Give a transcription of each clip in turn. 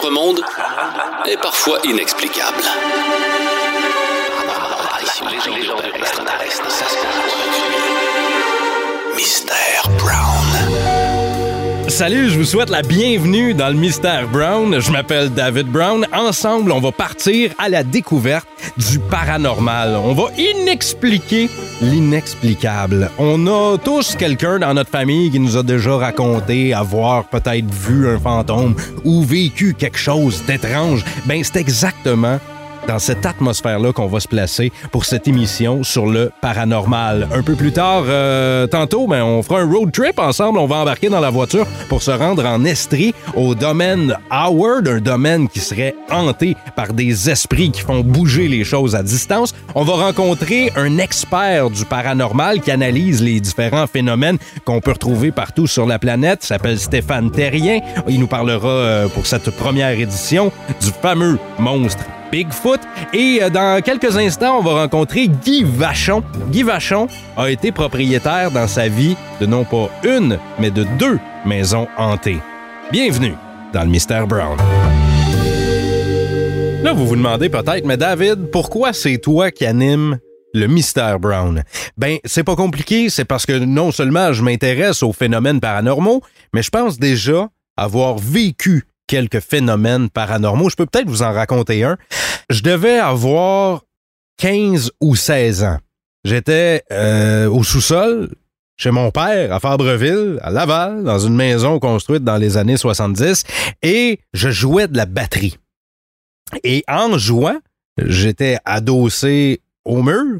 notre monde est parfois inexplicable. Mystère Brown. Salut, je vous souhaite la bienvenue dans le Mystère Brown. Je m'appelle David Brown. Ensemble, on va partir à la découverte du paranormal. On va inexpliquer l'inexplicable. On a tous quelqu'un dans notre famille qui nous a déjà raconté avoir peut-être vu un fantôme ou vécu quelque chose d'étrange. Ben, c'est exactement dans cette atmosphère-là qu'on va se placer pour cette émission sur le paranormal. Un peu plus tard, euh, tantôt, ben, on fera un road trip ensemble. On va embarquer dans la voiture pour se rendre en Estrie, au domaine Howard, un domaine qui serait hanté par des esprits qui font bouger les choses à distance. On va rencontrer un expert du paranormal qui analyse les différents phénomènes qu'on peut retrouver partout sur la planète. Il s'appelle Stéphane Terrien. Il nous parlera euh, pour cette première édition du fameux monstre Bigfoot. Et euh, dans quelques instants, on va rencontrer Guy Vachon. Guy Vachon a été propriétaire dans sa vie de non pas une, mais de deux maisons hantées. Bienvenue dans le Mystère Brown. Là, vous vous demandez peut-être, mais David, pourquoi c'est toi qui anime le mystère Brown? Ben, c'est pas compliqué, c'est parce que non seulement je m'intéresse aux phénomènes paranormaux, mais je pense déjà avoir vécu quelques phénomènes paranormaux. Je peux peut-être vous en raconter un. Je devais avoir 15 ou 16 ans. J'étais euh, au sous-sol chez mon père à Fabreville, à Laval, dans une maison construite dans les années 70, et je jouais de la batterie. Et en jouant, j'étais adossé au mur.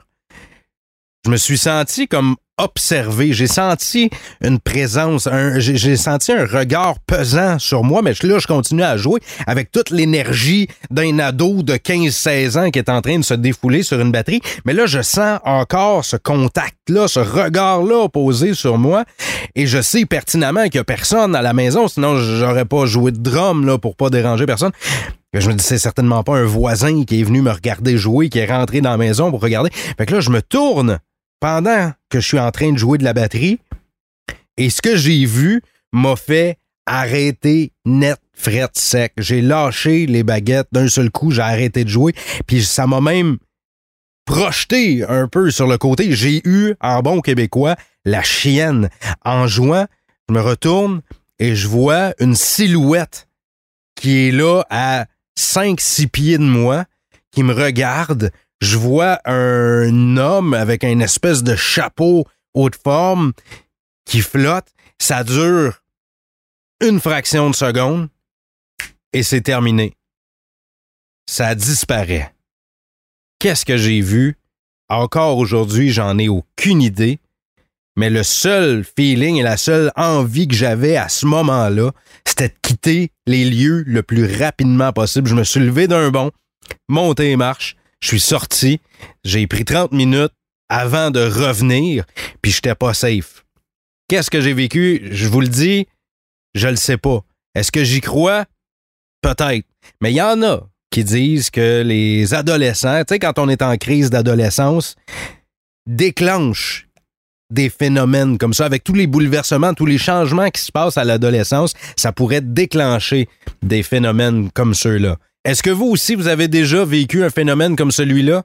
Je me suis senti comme observé. J'ai senti une présence, j'ai senti un regard pesant sur moi, mais là, je continue à jouer avec toute l'énergie d'un ado de 15-16 ans qui est en train de se défouler sur une batterie. Mais là, je sens encore ce contact-là, ce regard-là posé sur moi. Et je sais pertinemment qu'il n'y a personne à la maison, sinon j'aurais pas joué de drum là, pour pas déranger personne. Je me dis, c'est certainement pas un voisin qui est venu me regarder jouer, qui est rentré dans la maison pour regarder. Fait que là, je me tourne pendant que je suis en train de jouer de la batterie. Et ce que j'ai vu m'a fait arrêter net, fret, sec. J'ai lâché les baguettes d'un seul coup, j'ai arrêté de jouer. Puis ça m'a même projeté un peu sur le côté. J'ai eu, en bon québécois, la chienne. En jouant, je me retourne et je vois une silhouette qui est là à 5-6 pieds de moi, qui me regarde je vois un homme avec une espèce de chapeau haute forme qui flotte. Ça dure une fraction de seconde et c'est terminé. Ça disparaît. Qu'est-ce que j'ai vu? Encore aujourd'hui, j'en ai aucune idée. Mais le seul feeling et la seule envie que j'avais à ce moment-là, c'était de quitter les lieux le plus rapidement possible. Je me suis levé d'un bond, monté les marches, je suis sorti, j'ai pris 30 minutes avant de revenir, puis j'étais pas safe. Qu'est-ce que j'ai vécu? Je vous le dis, je le sais pas. Est-ce que j'y crois? Peut-être. Mais il y en a qui disent que les adolescents, tu sais, quand on est en crise d'adolescence, déclenchent des phénomènes comme ça, avec tous les bouleversements, tous les changements qui se passent à l'adolescence, ça pourrait déclencher des phénomènes comme ceux-là. Est-ce que vous aussi, vous avez déjà vécu un phénomène comme celui-là?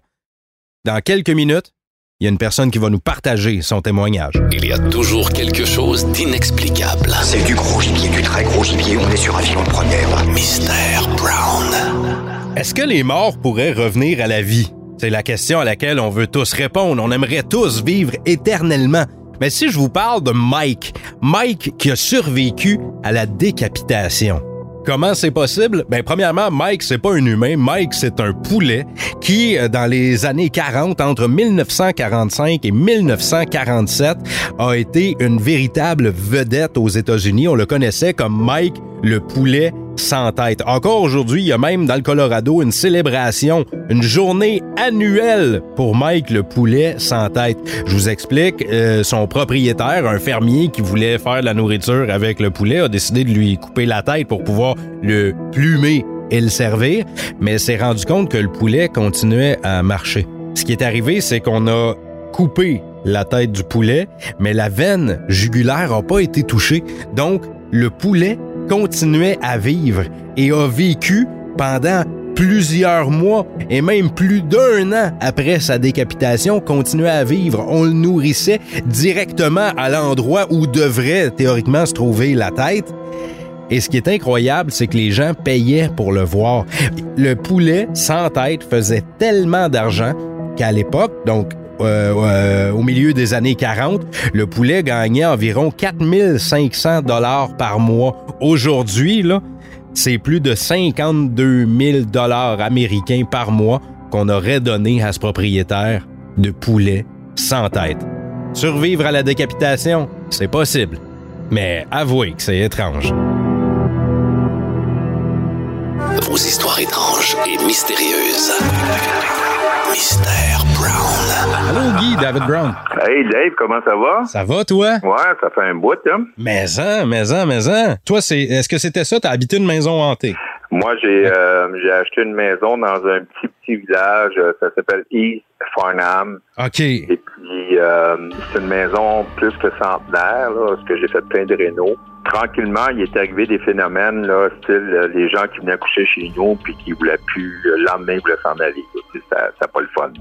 Dans quelques minutes, il y a une personne qui va nous partager son témoignage. Il y a toujours quelque chose d'inexplicable. C'est du gros gibier, du très gros gibier. On est sur un filon de première. Mystère Brown. Est-ce que les morts pourraient revenir à la vie? C'est la question à laquelle on veut tous répondre. On aimerait tous vivre éternellement. Mais si je vous parle de Mike, Mike qui a survécu à la décapitation. Comment c'est possible? Ben, premièrement, Mike, c'est pas un humain. Mike, c'est un poulet qui, euh, dans les années 40, entre 1945 et 1947, a été une véritable vedette aux États-Unis. On le connaissait comme Mike le poulet sans tête. Encore aujourd'hui, il y a même dans le Colorado une célébration, une journée annuelle pour Mike le poulet sans tête. Je vous explique, euh, son propriétaire, un fermier qui voulait faire de la nourriture avec le poulet, a décidé de lui couper la tête pour pouvoir le plumer et le servir, mais s'est rendu compte que le poulet continuait à marcher. Ce qui est arrivé, c'est qu'on a coupé la tête du poulet, mais la veine jugulaire n'a pas été touchée. Donc, le poulet continuait à vivre et a vécu pendant plusieurs mois et même plus d'un an après sa décapitation, continuait à vivre. On le nourrissait directement à l'endroit où devrait théoriquement se trouver la tête. Et ce qui est incroyable, c'est que les gens payaient pour le voir. Le poulet sans tête faisait tellement d'argent qu'à l'époque, donc euh, euh, au milieu des années 40, le poulet gagnait environ 4500 dollars par mois. Aujourd'hui, c'est plus de 52 000 dollars américains par mois qu'on aurait donné à ce propriétaire de poulet sans tête. Survivre à la décapitation, c'est possible. Mais avouez que c'est étrange. Vos histoires étranges et mystérieuses. Mystère Brown. Allô Guy, David Brown. Hey Dave, comment ça va? Ça va toi? Ouais, ça fait un bout, hein? Maison, maison, maison. Toi, c'est est-ce que c'était ça? T'as habité une maison hantée? Moi, j'ai euh, j'ai acheté une maison dans un petit petit village. euh, Ça s'appelle East Farnham. OK. Et puis, euh, c'est une maison plus que centenaire, là, parce que j'ai fait plein de rénaux. Tranquillement, il est arrivé des phénomènes, là, style euh, les gens qui venaient coucher chez nous puis qui voulaient plus, euh, le lendemain, ils voulaient s'en aller. Ça ça pas le fun.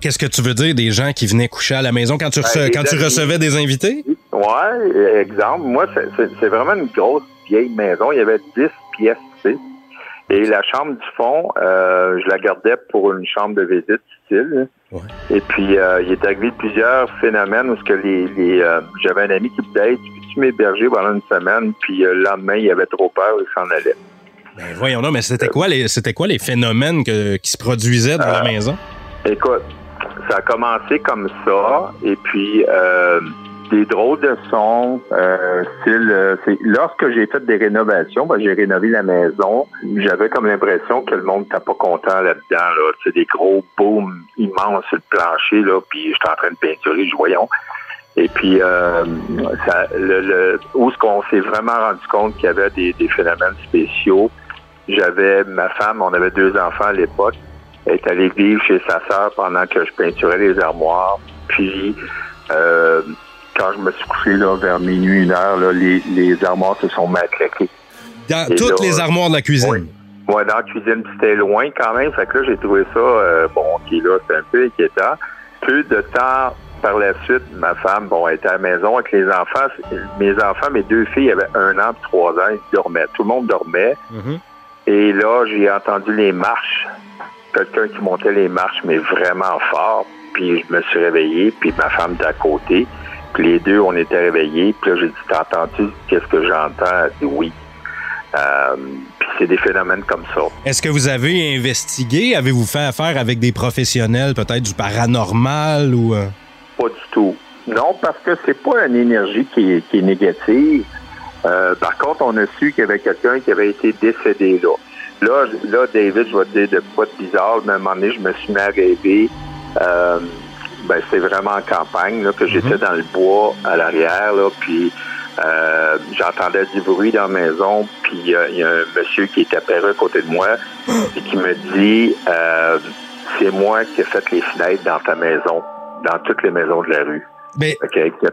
Qu'est-ce que tu veux dire des gens qui venaient coucher à la maison quand tu, rece- Ben, quand tu recevais des invités? Ouais, exemple, moi, c'est- vraiment une grosse vieille maison. Il y avait 10 pièces, tu sais. Et la chambre du fond, euh, je la gardais pour une chambre de visite style. Ouais. Et puis, euh, il est arrivé plusieurs phénomènes où ce que les, les euh, j'avais un ami qui me disait, peux-tu m'héberger pendant une semaine? Puis euh, le lendemain, il avait trop peur, il s'en allait. Ben voyons là, mais c'était quoi les c'était quoi les phénomènes que- qui se produisaient dans la Euh, maison? Écoute, ça a commencé comme ça, et puis euh, des drôles de sons, euh, lorsque j'ai fait des rénovations, ben, j'ai rénové la maison, j'avais comme l'impression que le monde n'était pas content là-dedans, là, c'est des gros booms immenses sur le plancher, là, puis j'étais en train de peinturer, je voyons. Et puis, euh, ça, le, le- où est-ce qu'on s'est vraiment rendu compte qu'il y avait des, des phénomènes spéciaux, j'avais ma femme, on avait deux enfants à l'époque, elle est allée vivre chez sa sœur pendant que je peinturais les armoires. Puis, euh, quand je me suis couché là, vers minuit, une heure, là, les, les armoires se sont mis à claquer. Dans et toutes là, les armoires de la cuisine. Oui. Moi, dans la cuisine, c'était loin quand même. Fait que là, j'ai trouvé ça, euh, bon, OK, là, c'est un peu inquiétant. Peu de temps par la suite, ma femme, bon, elle était à la maison avec les enfants. Mes enfants, mes deux filles avaient un an et trois ans, ils dormaient. Tout le monde dormait. Mhm. Et là, j'ai entendu les marches. Quelqu'un qui montait les marches, mais vraiment fort. Puis je me suis réveillé, puis ma femme était à côté. Puis les deux, on était réveillés. Puis là, j'ai dit, t'as entendu qu'est-ce que j'entends? Elle dit oui. Euh, puis c'est des phénomènes comme ça. Est-ce que vous avez investigué? Avez-vous fait affaire avec des professionnels, peut-être du paranormal ou. Pas du tout. Non, parce que c'est pas une énergie qui est, qui est négative. Euh, par contre, on a su qu'il y avait quelqu'un qui avait été décédé là. Là, là, David, je vais te dire de quoi de bizarre. À un moment donné, je me suis mis à rêver. Euh, ben, c'est vraiment en campagne, là, que j'étais dans le bois à l'arrière, là, puis euh, j'entendais du bruit dans la maison, puis euh, il y a un monsieur qui est apparu à côté de moi et qui me dit euh, c'est moi qui ai fait les fenêtres dans ta maison, dans toutes les maisons de la rue. Mais,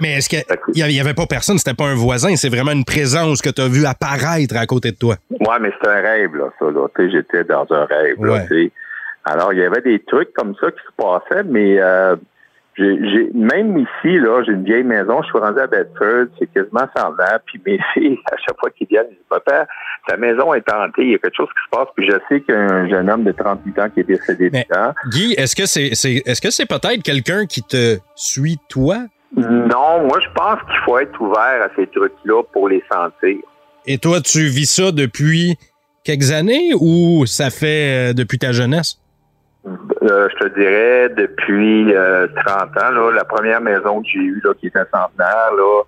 mais est-ce qu'il n'y avait pas personne? C'était pas un voisin, c'est vraiment une présence que tu as vu apparaître à côté de toi. Ouais, mais c'était un rêve, là, ça, là. J'étais dans un rêve, là, Ouais. Alors, il y avait des trucs comme ça qui se passaient, mais euh, j'ai, même ici, là, j'ai une vieille maison, je suis rendu à Bedford, c'est quasiment 100 ans, puis mes filles, à chaque fois qu'ils viennent, ils disent, papa, ta maison est hantée, il y a quelque chose qui se passe, puis je sais qu'il y a un jeune homme de 38 ans qui est décédé Mais- dedans. Guy, est-ce que c'est c'est- est-ce que c'est peut-être quelqu'un qui te suit toi? Non, moi, je pense qu'il faut être ouvert à ces trucs-là pour les sentir. Et toi, tu vis ça depuis quelques années ou ça fait euh, depuis ta jeunesse? Euh, je te dirais depuis euh, 30 ans, là, la première maison que j'ai eue, là, qui était centenaire, là,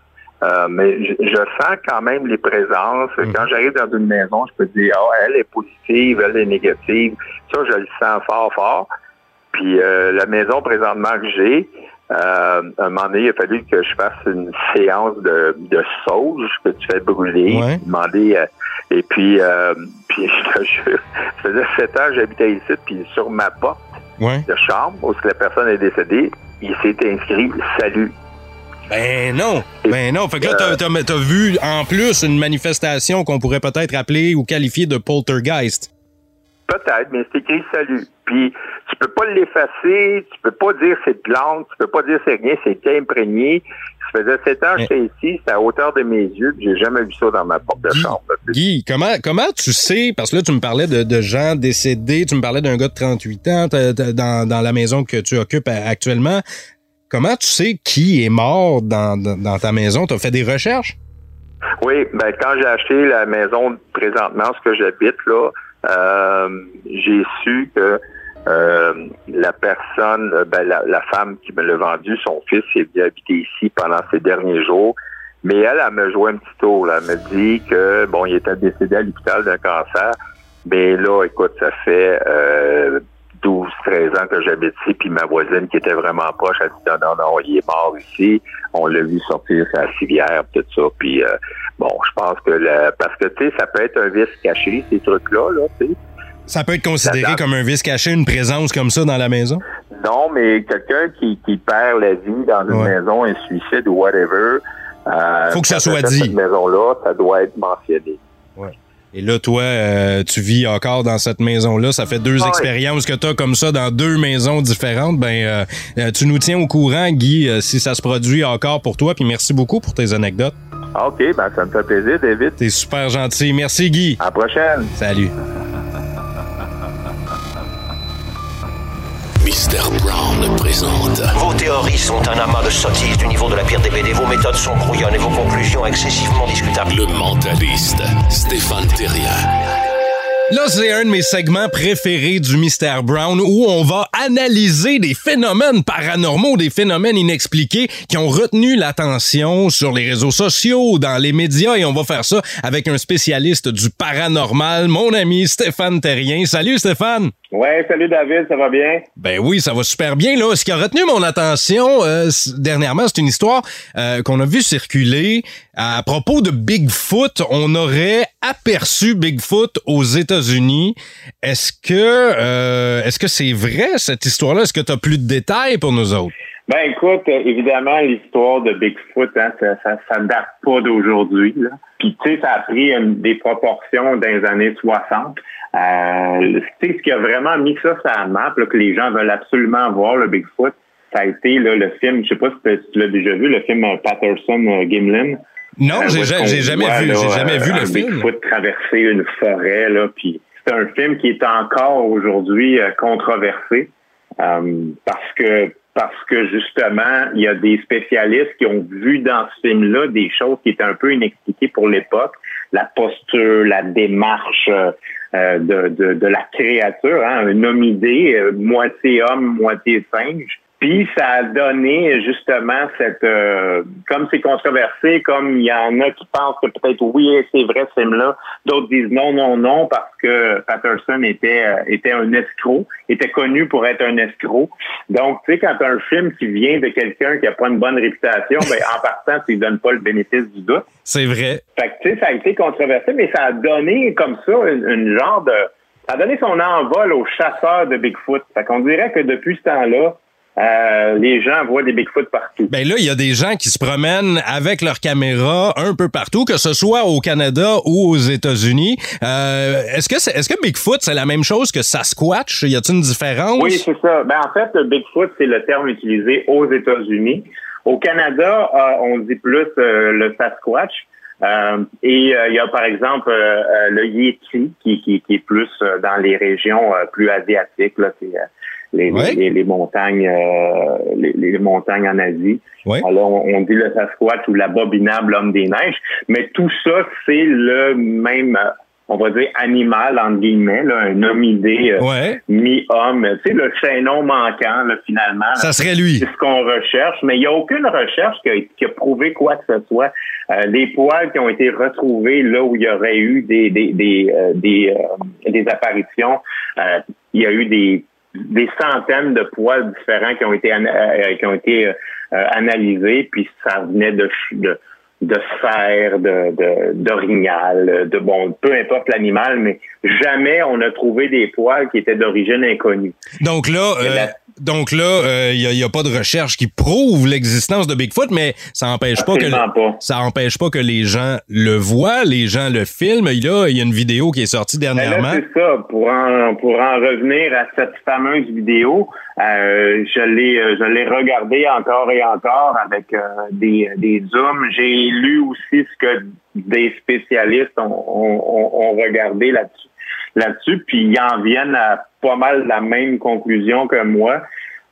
euh, mais je, je sens quand même les présences. Quand j'arrive dans une maison, je peux dire, ah, elle est positive, elle est négative. Ça, je le sens fort, fort. Puis euh, la maison présentement que j'ai, euh, à un moment donné, il a fallu que je fasse une séance de, de sauge que tu fais brûler. Ouais. Demander, euh, et puis, euh, puis je te jure, ça faisait sept ans que j'habitais ici, puis sur ma porte Ouais. de chambre où la personne est décédée, il s'est inscrit salut. Ben non, ben non. Fait que là, t'as, t'as- t'as vu en plus une manifestation qu'on pourrait peut-être appeler ou qualifier de poltergeist. Peut-être, mais c'est écrit salut. Puis tu peux pas l'effacer, tu peux pas dire c'est plante, tu peux pas dire c'est rien, c'est imprégné. Ça faisait sept ans que j'étais ici, c'est à hauteur de mes yeux, puis j'ai jamais vu ça dans ma porte de Guy, chambre. Guy, comment, comment tu sais, parce que là, tu me parlais de, de gens décédés, tu me parlais d'un gars de 38 ans dans, dans la maison que tu occupes a- actuellement. Comment tu sais qui est mort dans, dans, dans ta maison? Tu as fait des recherches? Oui, ben quand j'ai acheté la maison présentement, ce que j'habite là, euh, j'ai su que euh, la personne, euh, ben, la, la femme qui me l'a vendu, son fils est venu habiter ici pendant ces derniers jours. Mais elle, elle me joué un petit tour. Là. Elle me dit que bon, il était décédé à l'hôpital d'un cancer. Mais là, écoute, ça fait euh, 12, 13 ans que j'habite ici, puis ma voisine qui était vraiment proche, elle dit non, non, non, il est mort ici. On l'a vu sortir sa civière, tout ça. Puis euh, bon, je pense que le, parce que tu sais, ça peut être un vice caché, ces trucs-là, là, tu sais. Ça peut être considéré comme un vice caché, une présence comme ça dans la maison? Non, mais quelqu'un qui, qui perd la vie dans une Ouais. maison, un suicide ou whatever. Euh, Faut que ça soit dit. Cette maison-là, ça doit être mentionné. Et là, toi, euh, tu vis encore dans cette maison-là. Ça fait deux oui. expériences que tu as comme ça dans deux maisons différentes. Ben, euh, euh, tu nous tiens au courant, Guy, si ça se produit encore pour toi. Puis merci beaucoup pour tes anecdotes. Ah, OK, ben ça me fait plaisir, David. T'es super gentil. Merci, Guy. À la prochaine. Salut. Mister Brown présente Vos théories sont un amas de sottises du niveau de la pire des BD. Vos méthodes sont brouillonnes et vos conclusions excessivement discutables. le mentaliste Stéphane Terrien. Là, c'est un de mes segments préférés du Mystère Brown où on va analyser des phénomènes paranormaux, des phénomènes inexpliqués qui ont retenu l'attention sur les réseaux sociaux, dans les médias et on va faire ça avec un spécialiste du paranormal, mon ami Stéphane Terrien. Salut Stéphane! Ouais, salut David, ça va bien? Ben oui, ça va super bien. Là, ce qui a retenu mon attention euh, dernièrement, c'est une histoire euh, qu'on a vu circuler à propos de Bigfoot. On aurait aperçu Bigfoot aux Est-ce que euh, est-ce que c'est vrai cette histoire-là? Est-ce que tu as plus de détails pour nous autres? Ben écoute, euh, évidemment, l'histoire de Bigfoot, hein, ça, ça, ça date pas d'aujourd'hui. Puis tu sais, ça a pris des proportions dans les années 60. Euh, ce qui a vraiment mis ça sur la map, que les gens veulent absolument voir, le Bigfoot, ça a été le film, je sais pas si tu- l'as déjà vu, le film euh, Patterson-Gimlin. Non, Euh, j'ai jamais voit, vu, j'ai jamais euh, vu un le film. Traverser une forêt, là, puis c'est un film qui est encore aujourd'hui euh, controversé euh, parce que parce que justement, il y a des spécialistes qui ont vu dans ce film-là des choses qui étaient un peu inexpliquées pour l'époque, la posture, la démarche euh, euh, de, de, de la créature, hein, un hominidé, euh, moitié homme, moitié singe. Puis ça a donné justement cette euh, comme c'est controversé, comme il y en a qui pensent que peut-être oui, c'est vrai ce film-là, d'autres disent non, non, non, parce que Patterson était euh, était un escroc, était connu pour être un escroc. Donc, tu sais, quand un film qui vient de quelqu'un qui a pas une bonne réputation, ben en partant, tu lui donnes pas le bénéfice du doute. C'est vrai. Fait que, tu sais, ça a été controversé, mais ça a donné comme ça une, une genre de. Ça a donné son envol aux chasseurs de Bigfoot. Fait qu'on dirait que depuis ce temps-là, euh, les gens voient des Bigfoot partout. Ben là, il y a des gens qui se promènent avec leur caméra un peu partout, que ce soit au Canada ou aux États-Unis. Euh, est-ce que est-ce que Bigfoot c'est la même chose que Sasquatch? Y a-t-il une différence? Oui, c'est ça. Ben, en fait, le Bigfoot, c'est le terme utilisé aux États-Unis. Au Canada, euh, on dit plus le Sasquatch. Euh, et il y a par exemple le Yeti qui, qui, qui est plus dans les régions plus asiatiques, là, c'est, les, les, les montagnes euh, les, les montagnes en Asie. Ouais. Alors on, on dit le Sasquatch ou l'abominable homme des neiges, mais tout ça c'est le même euh, on va dire animal entre guillemets, là, un hominidé euh, Ouais. mi-homme, tu sais, le chaînon manquant, là, finalement. Ça serait lui. C'est ce qu'on recherche, mais il n'y a aucune recherche qui a, qui a prouvé quoi que ce soit. Euh, les poils qui ont été retrouvés là où il y aurait eu des des des euh, des, euh, des apparitions, euh, il y a eu des des centaines de poils différents qui ont été euh, qui ont été euh, euh, analysés, puis ça venait de, de de cerf, de, de d'orignal, de bon, peu importe l'animal, mais jamais on a trouvé des poils qui étaient d'origine inconnue. Donc là, euh, donc là, il n'y a, pas de recherche qui prouve l'existence de Bigfoot, mais ça empêche pas que ça empêche pas que les gens le voient, les gens le filment. Il y a une vidéo qui est sortie ben dernièrement. C'est ça. Pour en pour en revenir à cette fameuse vidéo, euh, je l'ai je l'ai regardée encore et encore avec euh, des des zooms. J'ai lu aussi ce que des spécialistes ont, regardé là-dessus là-dessus, puis ils en viennent à pas mal la même conclusion que moi.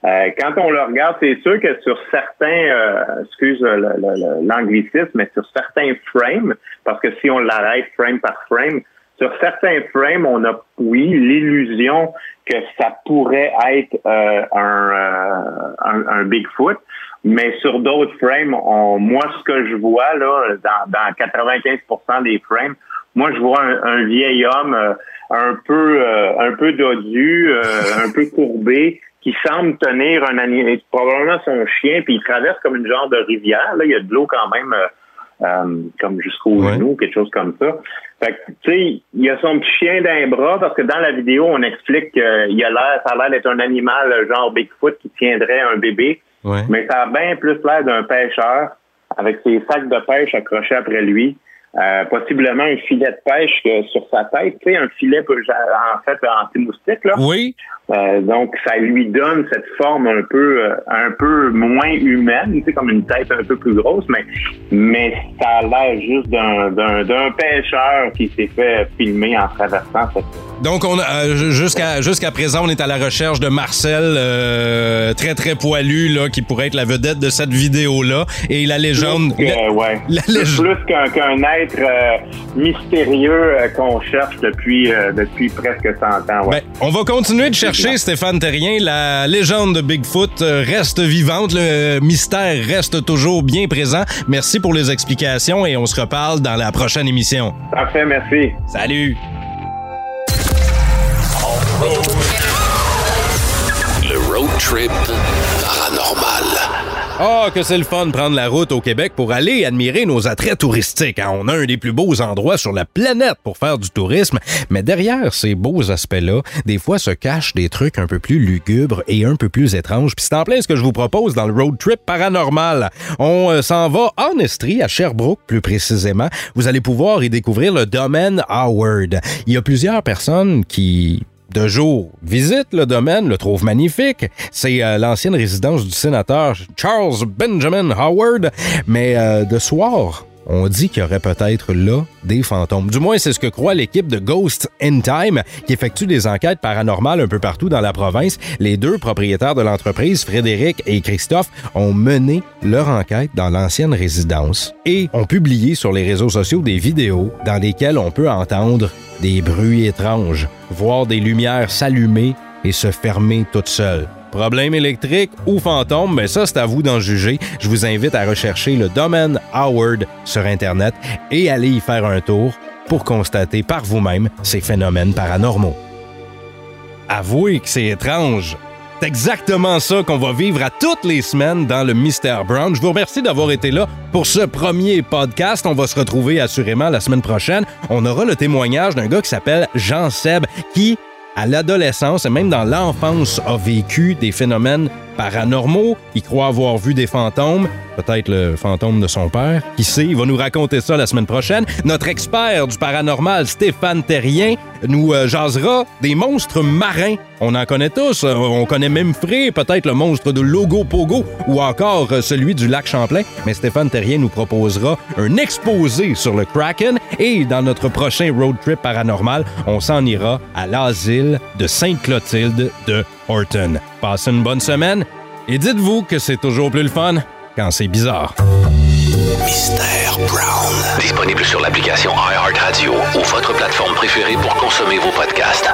Euh, quand on le regarde, c'est sûr que sur certains, euh, excuse l'anglicisme, mais sur certains frames, parce que si on l'arrête frame par frame, sur certains frames, on a, oui, l'illusion que ça pourrait être euh, un, un, Bigfoot, mais sur d'autres frames, on, moi, ce que je vois là, dans, dans 95% des frames, moi, je vois un, vieil homme un peu un peu dodu, un peu courbé, qui semble tenir un animal, probablement son chien, puis il traverse comme une genre de rivière. Là, il y a de l'eau quand même, euh, euh, comme jusqu'au genou, quelque chose comme ça. Fait que, tu sais, il y a son petit chien d'un bras, parce que dans la vidéo, on explique qu'il a l'air, ça a l'air d'être un animal genre Bigfoot qui tiendrait un bébé. Mais ça a bien plus l'air d'un pêcheur avec ses sacs de pêche accrochés après lui. Euh, possiblement un filet de pêche sur sa tête, tu sais, un filet en fait anti-moustique là. Oui. Euh, donc ça lui donne cette forme un peu euh, un peu moins humaine, tu sais, comme une tête un peu plus grosse, mais mais ça a l'air juste d'un pêcheur qui s'est fait filmer en traversant cette donc, on jusqu'à jusqu'à présent, on est à la recherche de Marcel, très très poilu, là, qui pourrait être la vedette de cette vidéo-là. Et la légende. Plus, ouais. plus qu'un être euh, mystérieux euh, qu'on cherche depuis, euh, depuis presque 100 ans. Ben, on va continuer de chercher, Stéphane Terrien. La légende de Bigfoot reste vivante. Le mystère reste toujours bien présent. Merci pour les explications et on se reparle dans la prochaine émission. Parfait, merci. Salut. Le road trip paranormal. Ah, que c'est le fun de prendre la route au Québec pour aller admirer nos attraits touristiques. Hein. On a un des plus beaux endroits sur la planète pour faire du tourisme, mais derrière ces beaux aspects-là, des fois se cachent des trucs un peu plus lugubres et un peu plus étranges. Puis c'est en plein ce que je vous propose dans le road trip paranormal. On euh, s'en va en Estrie, à Sherbrooke plus précisément. Vous allez pouvoir y découvrir le domaine Howard. Il y a plusieurs personnes qui de jour visite le domaine, le trouve magnifique. C'est euh, l'ancienne résidence du sénateur Charles Benjamin Howard. Mais euh, de soir, on dit qu'il y aurait peut-être là des fantômes. Du moins, c'est ce que croit l'équipe de Ghost in Time qui effectue des enquêtes paranormales un peu partout dans la province. Les deux propriétaires de l'entreprise, Frédéric et Christophe, ont mené leur enquête dans l'ancienne résidence et ont publié sur les réseaux sociaux des vidéos dans lesquelles on peut entendre des bruits étranges, voir des lumières s'allumer et se fermer toutes seules. Problème électrique ou fantôme, mais ça c'est à vous d'en juger. Je vous invite à rechercher le domaine Howard sur Internet et aller y faire un tour pour constater par vous-même ces phénomènes paranormaux. Avouez que c'est étrange. C'est exactement ça qu'on va vivre à toutes les semaines dans le Mystère Brown. Je vous remercie d'avoir été là pour ce premier podcast. On va se retrouver assurément la semaine prochaine. On aura le témoignage d'un gars qui s'appelle Jean Seb qui, à l'adolescence et même dans l'enfance, a vécu des phénomènes paranormaux. Il croit avoir vu des fantômes, peut-être le fantôme de son père. Qui sait, il va nous raconter ça la semaine prochaine. Notre expert du paranormal, Stéphane Terrien, nous euh, jasera des monstres marins. On en connaît tous. Euh, on connaît même Fré, peut-être le monstre de Logo Pogo ou encore euh, celui du lac Champlain. Mais Stéphane Terrien nous proposera un exposé sur le Kraken et dans notre prochain road trip paranormal, on s'en ira à l'asile de Sainte-Clotilde de Horton. Passez une bonne semaine et dites-vous que c'est toujours plus le fun quand c'est bizarre. Mystère Brown. Disponible sur l'application iHeartRadio ou votre plateforme préférée pour consommer vos podcasts.